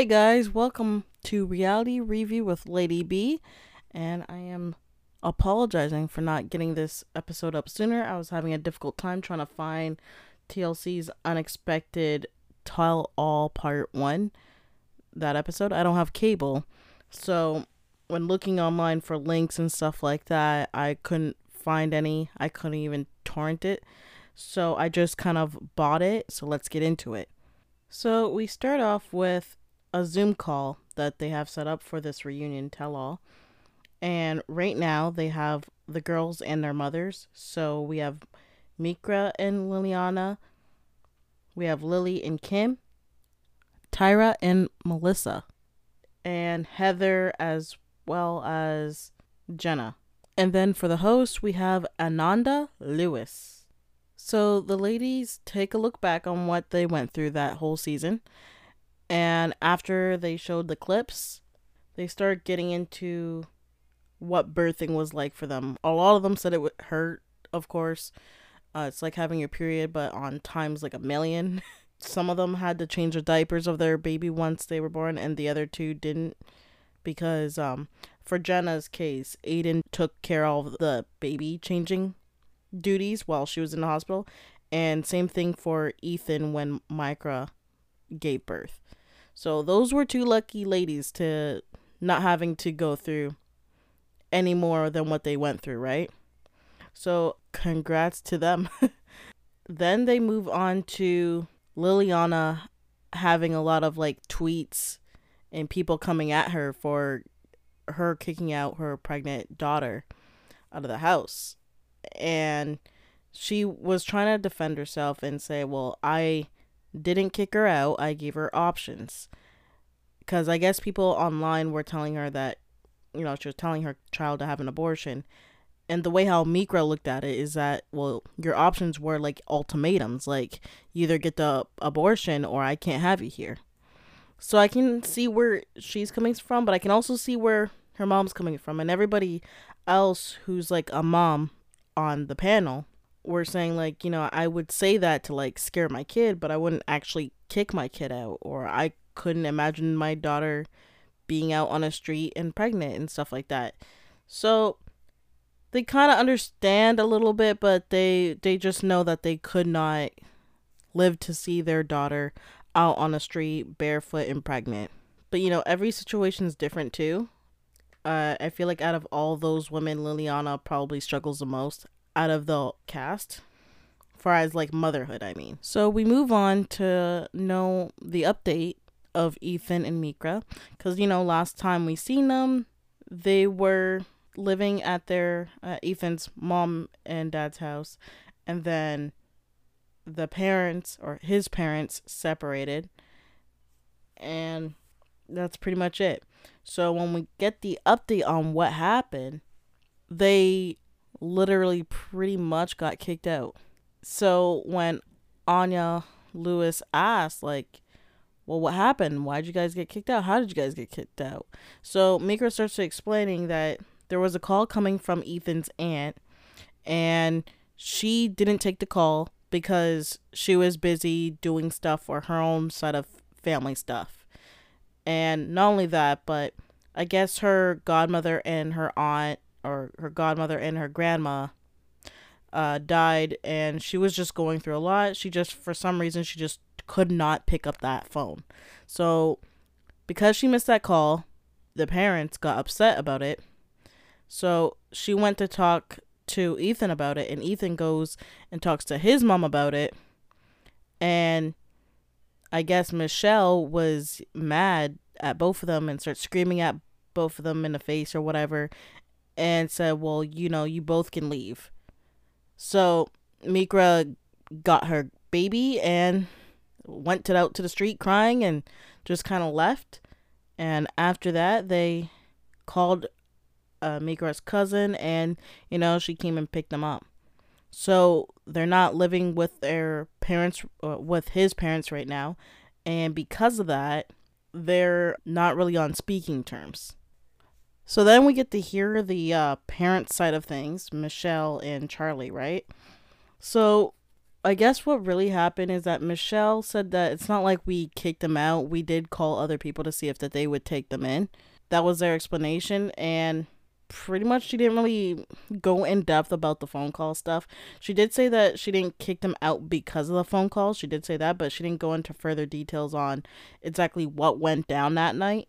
Hey guys, welcome to Reality Review with Lady B, and I am apologizing for not getting this episode up sooner. I was having a difficult time trying to find TLC's Unexpected Tell All Part 1, that episode. I don't have cable, so when looking online for links and stuff like that, I couldn't find any. I couldn't even torrent it. So I just kind of bought it. So let's get into it. So we start off with a Zoom call that they have set up for this reunion tell all. And right now they have the girls and their mothers. So we have Mikra and Liliana. We have Lily and Kim. Tyra and Melissa. And Heather as well as Jenna. And then for the host, we have Ananda Lewis. So the ladies take a look back on what they went through that whole season. And after they showed the clips, they start getting into what birthing was like for them. A lot of them said it would hurt, of course. Uh, it's like having your period, but on times like a million. Some of them had to change the diapers of their baby once they were born, and the other two didn't because um, for Jenna's case, Aiden took care of the baby changing duties while she was in the hospital, and same thing for Ethan when Mikra gave birth. So those were two lucky ladies to not having to go through any more than what they went through, right? So congrats to them. then they move on to Liliana having a lot of like tweets and people coming at her for her kicking out her pregnant daughter out of the house. And she was trying to defend herself and say, Well, I didn't kick her out, I gave her options. Because I guess people online were telling her that, you know, she was telling her child to have an abortion. And the way how Mikra looked at it is that, well, your options were like ultimatums, like either get the abortion or I can't have you here. So I can see where she's coming from, but I can also see where her mom's coming from. And everybody else who's like a mom on the panel were saying, like, you know, I would say that to like scare my kid, but I wouldn't actually kick my kid out. Or I couldn't imagine my daughter being out on a street and pregnant and stuff like that. So they kind of understand a little bit, but they they just know that they could not live to see their daughter out on the street barefoot and pregnant. But you know, every situation is different too. Uh, I feel like out of all those women, Liliana probably struggles the most out of the cast, far as like motherhood. I mean. So we move on to know the update of Ethan and Mikra, because you know last time we seen them, they were living at their uh, Ethan's mom and dad's house, and then the parents or his parents separated and that's pretty much it. So when we get the update on what happened, they literally pretty much got kicked out. So when Ananda Lewis asked like, "Well, what happened? Why did you guys get kicked out? How did you guys get kicked out?" So Mikra starts to explaining that there was a call coming from Ethan's aunt and she didn't take the call because she was busy doing stuff for her own side of family stuff. And not only that, but I guess her godmother and her aunt, or her godmother and her grandma, uh, died, and she was just going through a lot. She just, for some reason, she just could not pick up that phone. So, because she missed that call, the parents got upset about it. So, she went to talk to Ethan about it, and Ethan goes and talks to his mom about it. And I guess Michelle was mad at both of them and started screaming at both of them in the face or whatever and said, Well, you know, you both can leave. So Mikra got her baby and went to out to the street crying and just kind of left. And after that, they called uh, Mikra's cousin, and you know she came and picked them up. So they're not living with their parents, uh, with his parents right now, and because of that, they're not really on speaking terms. So then we get to hear the uh, parent side of things, Michelle and Charlie, right? So I guess what really happened is that Michelle said that it's not like we kicked them out. We did call other people to see if that they would take them in. That was their explanation and pretty much she didn't really go in depth about the phone call stuff. She did say that she didn't kick them out because of the phone calls. She did say that, but she didn't go into further details on exactly what went down that night.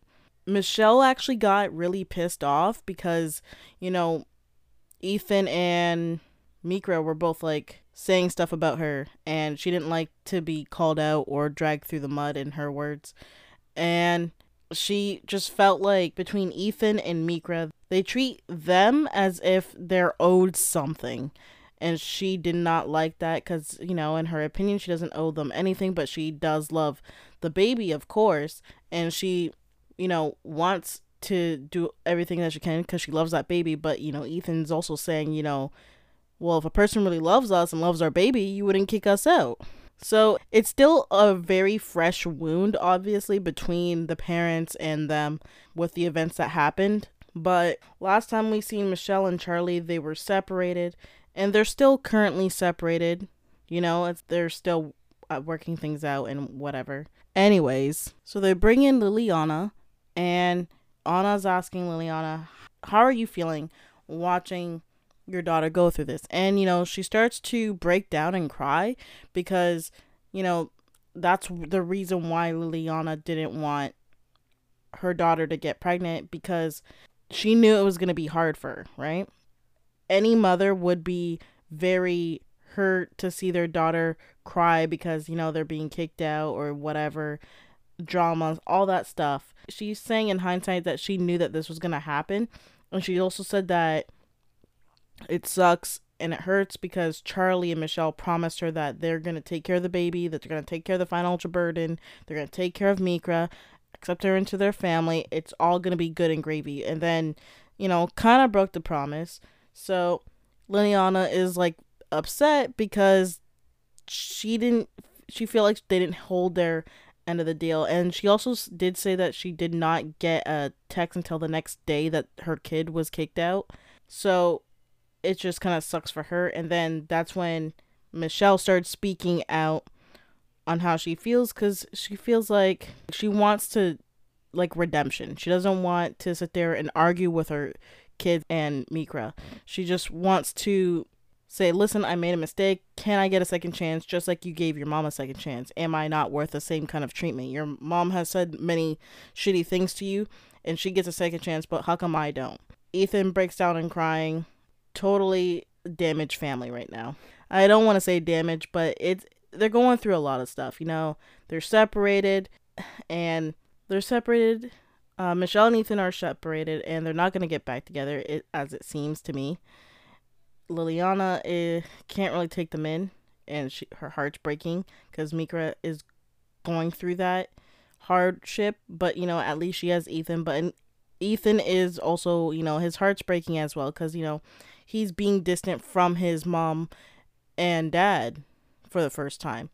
Michelle actually got really pissed off because, you know, Ethan and Mikra were both like saying stuff about her and she didn't like to be called out or dragged through the mud in her words. And she just felt like between Ethan and Mikra, they treat them as if they're owed something. And she did not like that because, you know, in her opinion, she doesn't owe them anything, but she does love the baby, of course. And she, you know, wants to do everything that she can because she loves that baby. But, you know, Ethan's also saying, you know, well, if a person really loves us and loves our baby, you wouldn't kick us out. So it's still a very fresh wound, obviously, between the parents and them with the events that happened. But last time we seen Michelle and Charlie, they were separated, and they're still currently separated. You know, it's, they're still uh, working things out and whatever. Anyways, so they bring in Liliana, and Anna's asking Liliana, How are you feeling watching your daughter go through this. And, you know, she starts to break down and cry because, you know, that's the reason why Liliana didn't want her daughter to get pregnant because she knew it was going to be hard for her, right? Any mother would be very hurt to see their daughter cry because, you know, they're being kicked out or whatever, dramas, all that stuff. She's saying in hindsight that she knew that this was going to happen. And she also said that it sucks and it hurts because Charlie and Michelle promised her that they're going to take care of the baby, that they're going to take care of the financial burden, they're going to take care of Mikra, accept her into their family. It's all going to be good and gravy. And then, you know, kind of broke the promise. So Liliana is like upset because she didn't, she feel like they didn't hold their end of the deal. And she also did say that she did not get a text until the next day that her kid was kicked out. So it just kind of sucks for her. And then that's when Michelle starts speaking out on how she feels because she feels like she wants to like redemption. She doesn't want to sit there and argue with her kids and Mikra. She just wants to say, listen, I made a mistake. Can I get a second chance just like you gave your mom a second chance? Am I not worth the same kind of treatment? Your mom has said many shitty things to you and she gets a second chance, but how come I don't? Ethan breaks down and crying totally damaged family right now. I don't want to say damaged, but it's they're going through a lot of stuff. You know, they're separated, and they're separated. Uh, Michelle and Ethan are separated, and they're not going to get back together, it, as it seems to me. Liliana is, eh, can't really take them in, and she, her heart's breaking because Mikra is going through that hardship. But you know, at least she has Ethan. But Ethan is also, you know, his heart's breaking as well because you know he's being distant from his mom and dad for the first time.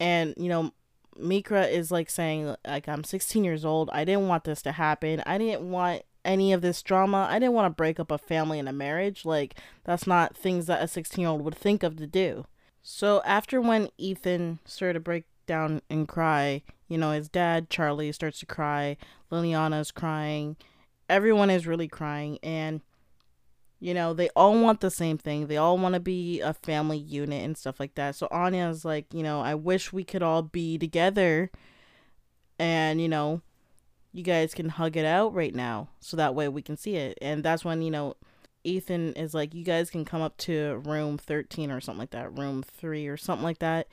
And, you know, Mikra is like saying, like, I'm 16 years old. I didn't want this to happen. I didn't want any of this drama. I didn't want to break up a family and a marriage. Like, that's not things that a 16 year old would think of to do. So, after when Ethan started to break down and cry, you know, his dad, Charlie, starts to cry. Liliana's crying. Everyone is really crying. And you know, they all want the same thing. They all want to be a family unit and stuff like that. So Anya's like, you know, I wish we could all be together and, you know, you guys can hug it out right now so that way we can see it. And that's when, you know, Ethan is like, you guys can come up to room 13 or something like that, room 3 or something like that.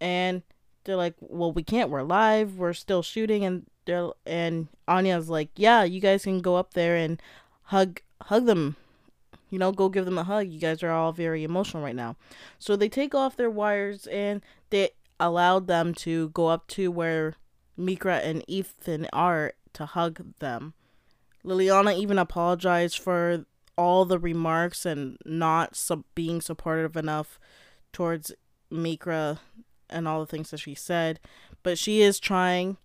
And they're like, well, we can't. We're live. We're still shooting. And they're, and Anya's like, yeah, you guys can go up there and hug, hug them you know, go give them a hug. You guys are all very emotional right now. So they take off their wires and they allowed them to go up to where Mikra and Ethan are to hug them. Liliana even apologized for all the remarks and not sub- being supportive enough towards Mikra and all the things that she said. But she is trying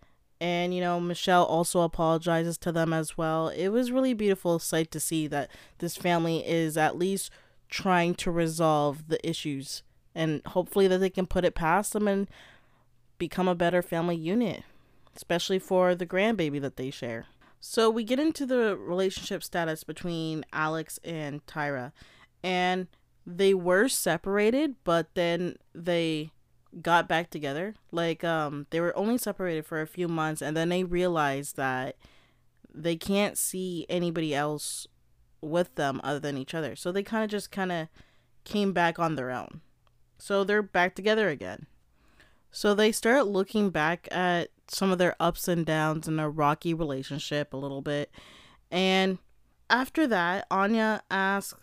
and you know michelle also apologizes to them as well it was really beautiful sight to see that this family is at least trying to resolve the issues and hopefully that they can put it past them and become a better family unit, especially for the grandbaby that they share. So we get into the relationship status between Alex and Tyra, and they were separated, but then they got back together. Like um they were only separated for a few months and then they realized that they can't see anybody else with them other than each other. So they kind of just kind of came back on their own. So they're back together again. So they start looking back at some of their ups and downs in a rocky relationship a little bit. And after that, Anya asks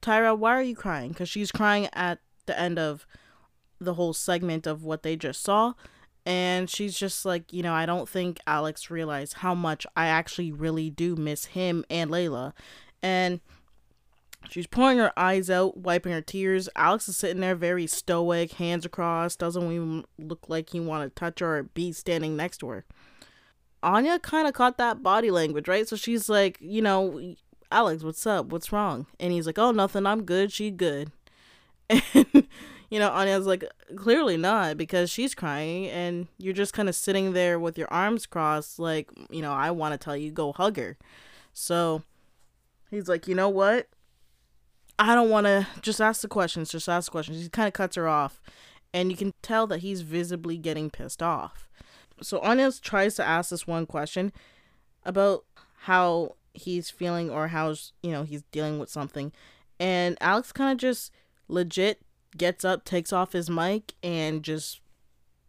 Tyra, why are you crying? Because she's crying at the end of the whole segment of what they just saw. And she's just like, you know, I don't think Alex realized how much I actually really do miss him and Layla. And she's pouring her eyes out, wiping her tears. Alex is sitting there very stoic, hands across, doesn't even look like he want to touch her or be standing next to her. Anya kind of caught that body language, right? So she's like, you know, Alex, what's up? What's wrong? And he's like, oh, nothing. I'm good. She good. And you know, Anya's like, clearly not because she's crying and you're just kind of sitting there with your arms crossed, like, you know, I want to tell you, go hug her. So he's like, you know what? I don't want to just ask the questions, just ask the questions. He kind of cuts her off and you can tell that he's visibly getting pissed off. So Anya tries to ask this one question about how he's feeling or how, you know, he's dealing with something. And Alex kind of just legit gets up, takes off his mic, and just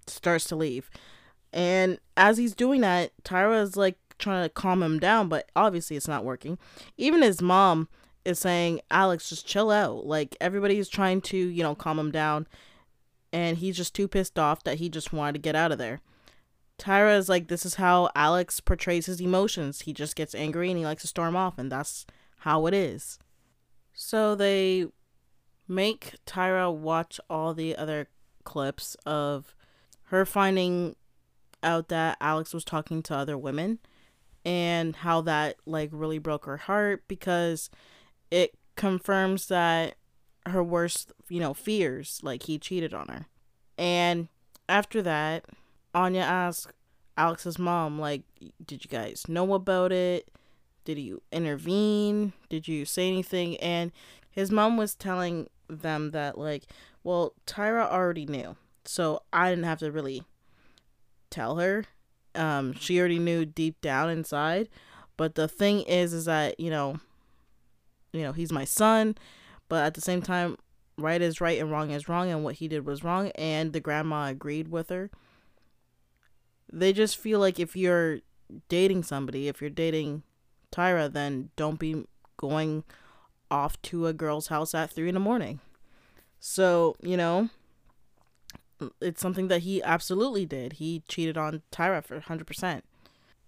starts to leave. And as he's doing that, Tyra is like trying to calm him down, but obviously it's not working. Even his mom is saying, Alex, just chill out. Like everybody's trying to, you know, calm him down. And he's just too pissed off that he just wanted to get out of there. Tyra is like, this is how Alex portrays his emotions. He just gets angry and he likes to storm off, and that's how it is. So they make Tyra watch all the other clips of her finding out that Alex was talking to other women and how that like really broke her heart because it confirms that her worst, you know, fears like he cheated on her. And after that, Anya asked Alex's mom like did you guys know about it? Did you intervene? Did you say anything? And his mom was telling them that like, well, Tyra already knew, so I didn't have to really tell her. Um, she already knew deep down inside. But the thing is, is that you know, you know, he's my son, but at the same time, right is right and wrong is wrong, and what he did was wrong, and the grandma agreed with her. They just feel like if you're dating somebody, if you're dating Tyra, then don't be going off to a girl's house at three in the morning. So, you know, it's something that he absolutely did. He cheated on Tyra for 100%.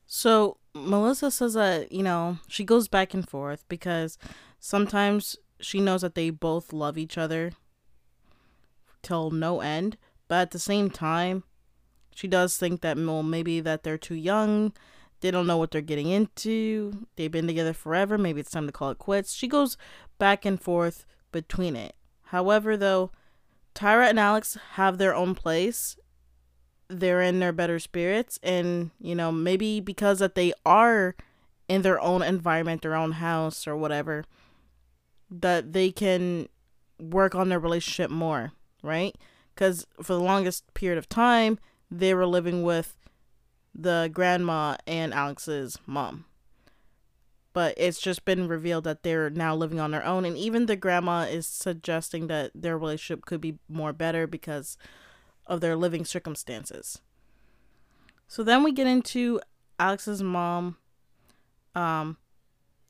So, Melissa says that, you know, she goes back and forth because sometimes she knows that they both love each other till no end, but at the same time, she does think that well, maybe that they're too young they don't know what they're getting into. They've been together forever. Maybe it's time to call it quits. She goes back and forth between it. However, though, Tyra and Alex have their own place. They're in their better spirits. And, you know, maybe because that they are in their own environment, their own house or whatever, that they can work on their relationship more, right? Because for the longest period of time, they were living with the grandma and Alex's mom. But it's just been revealed that they're now living on their own. And even the grandma is suggesting that their relationship could be more better because of their living circumstances. So then we get into Alex's mom um,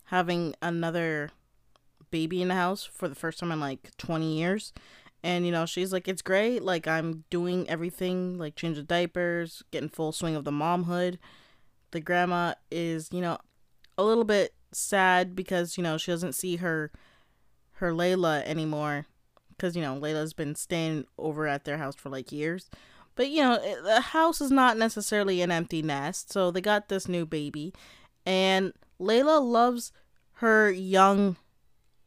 having another baby in the house for the first time in like 20 years. And you know she's like it's great. Like i'm doing everything like change the diapers getting full swing of the momhood the grandma is you know a little bit sad because you know she doesn't see her her layla anymore because you know layla's been staying over at their house for like years. But you know eh, the house is not necessarily an empty nest so they got this new baby. And layla loves her young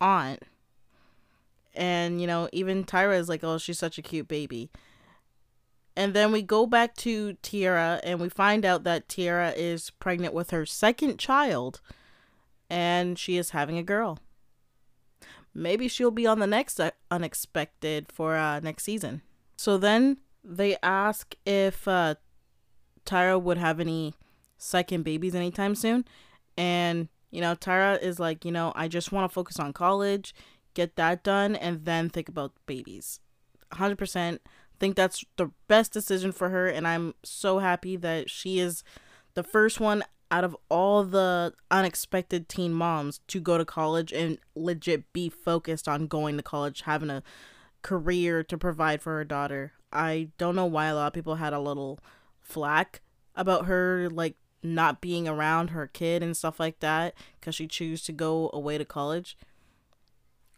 aunt And, you know, even Tyra is like, oh, she's such a cute baby. And then we go back to Tiara and we find out that Tiara is pregnant with her second child and she is having a girl. Maybe she'll be on the next uh, unexpected for uh, next season. So then they ask if uh, Tyra would have any second babies anytime soon. And, you know, Tyra is like, you know, I just want to focus on college, get that done, and then think about babies. 100% think that's the best decision for her. And I'm so happy that she is the first one out of all the unexpected teen moms to go to college and legit be focused on going to college, having a career to provide for her daughter. I don't know why a lot of people had a little flack about her like not being around her kid and stuff like that because she chose to go away to college.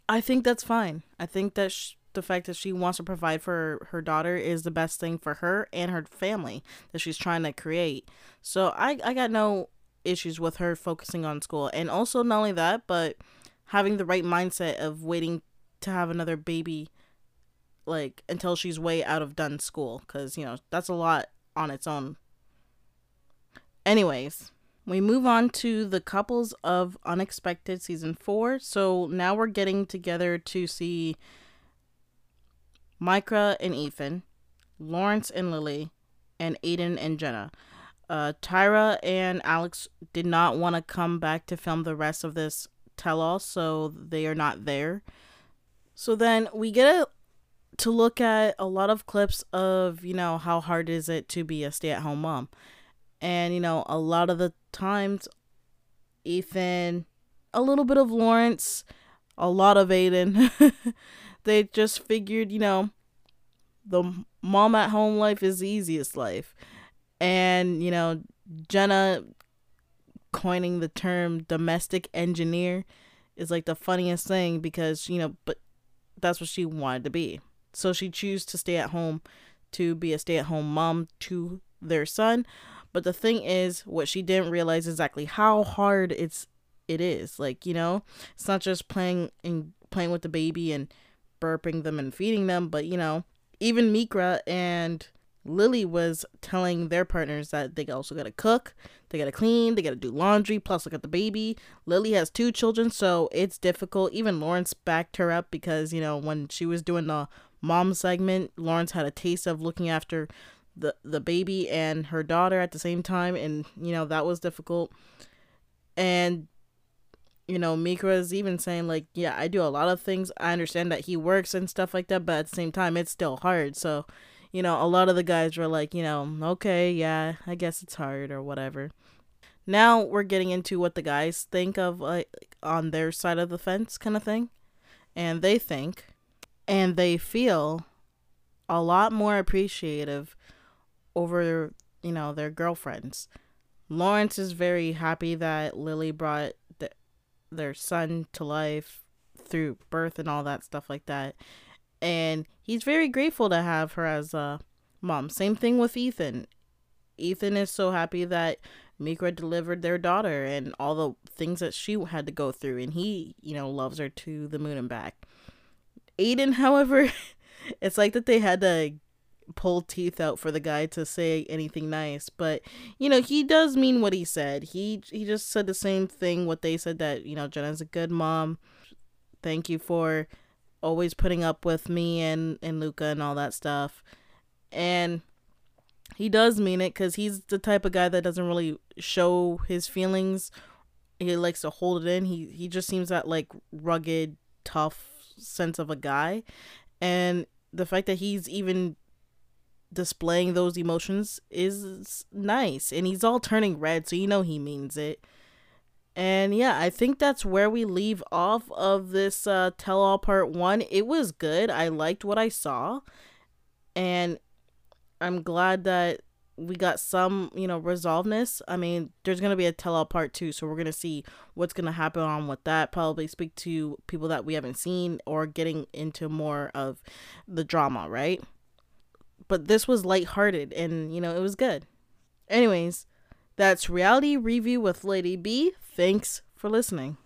I think that's fine. I think that sh- the fact that she wants to provide for her daughter is the best thing for her and her family that she's trying to create. So I I got no issues with her focusing on school. And also not only that, but having the right mindset of waiting to have another baby like until she's way out of done school cuz you know, that's a lot on its own. Anyways, we move on to the couples of unexpected season 4. So now we're getting together to see Mikra and Ethan, Lawrence and Lily, and Aiden and Jenna. Uh, Tyra and Alex did not want to come back to film the rest of this tell all, so they are not there. So then we get a, to look at a lot of clips of, you know, how hard is it to be a stay at home mom. And, you know, a lot of the times, Ethan, a little bit of Lawrence, a lot of Aiden. they just figured, you know, the mom at home life is the easiest life. And, you know, Jenna coining the term domestic engineer is like the funniest thing because, you know, but that's what she wanted to be. So she chose to stay at home to be a stay at home mom to their son. But the thing is, what she didn't realize exactly how hard it's it is. Like, you know, it's not just playing and playing with the baby and burping them and feeding them, but you know, even Mikra and Lily was telling their partners that they also gotta cook, they gotta clean, they gotta do laundry, plus look at the baby. Lily has two children, so it's difficult. Even Lawrence backed her up because, you know, when she was doing the mom segment, Lawrence had a taste of looking after the the baby and her daughter at the same time and you know that was difficult and you know, Mikra is even saying like, yeah, I do a lot of things. I understand that he works and stuff like that, but at the same time, it's still hard. So, you know, a lot of the guys were like, you know, okay, yeah, I guess it's hard or whatever. Now we're getting into what the guys think of like on their side of the fence kind of thing. And they think and they feel a lot more appreciative over, you know, their girlfriends. Lawrence is very happy that Lily brought their son to life through birth and all that stuff like that. And he's very grateful to have her as a mom. Same thing with Ethan. Ethan is so happy that Mikra delivered their daughter and all the things that she had to go through, and he, you know, loves her to the moon and back. Aiden, however, it's like that they had to pull teeth out for the guy to say anything nice but you know he does mean what he said. He he just said the same thing what they said that you know jenna's a good mom. Thank you for always putting up with me and and luca and all that stuff. And he does mean it because he's the type of guy that doesn't really show his feelings. He likes to hold it in. He he just seems that like rugged tough sense of a guy. And the fact that he's even displaying those emotions is nice. And he's all turning red so you know he means it. And yeah i think that's where we leave off of this uh tell all part one. It was good. I liked what i saw. And i'm glad that we got some you know resolveness. I mean there's gonna be a tell all part two so we're gonna see what's gonna happen on with that. Probably speak to people that we haven't seen or getting into more of the drama right but this was lighthearted and, you know, it was good. Anyways, that's Reality Review with Lady B. Thanks for listening.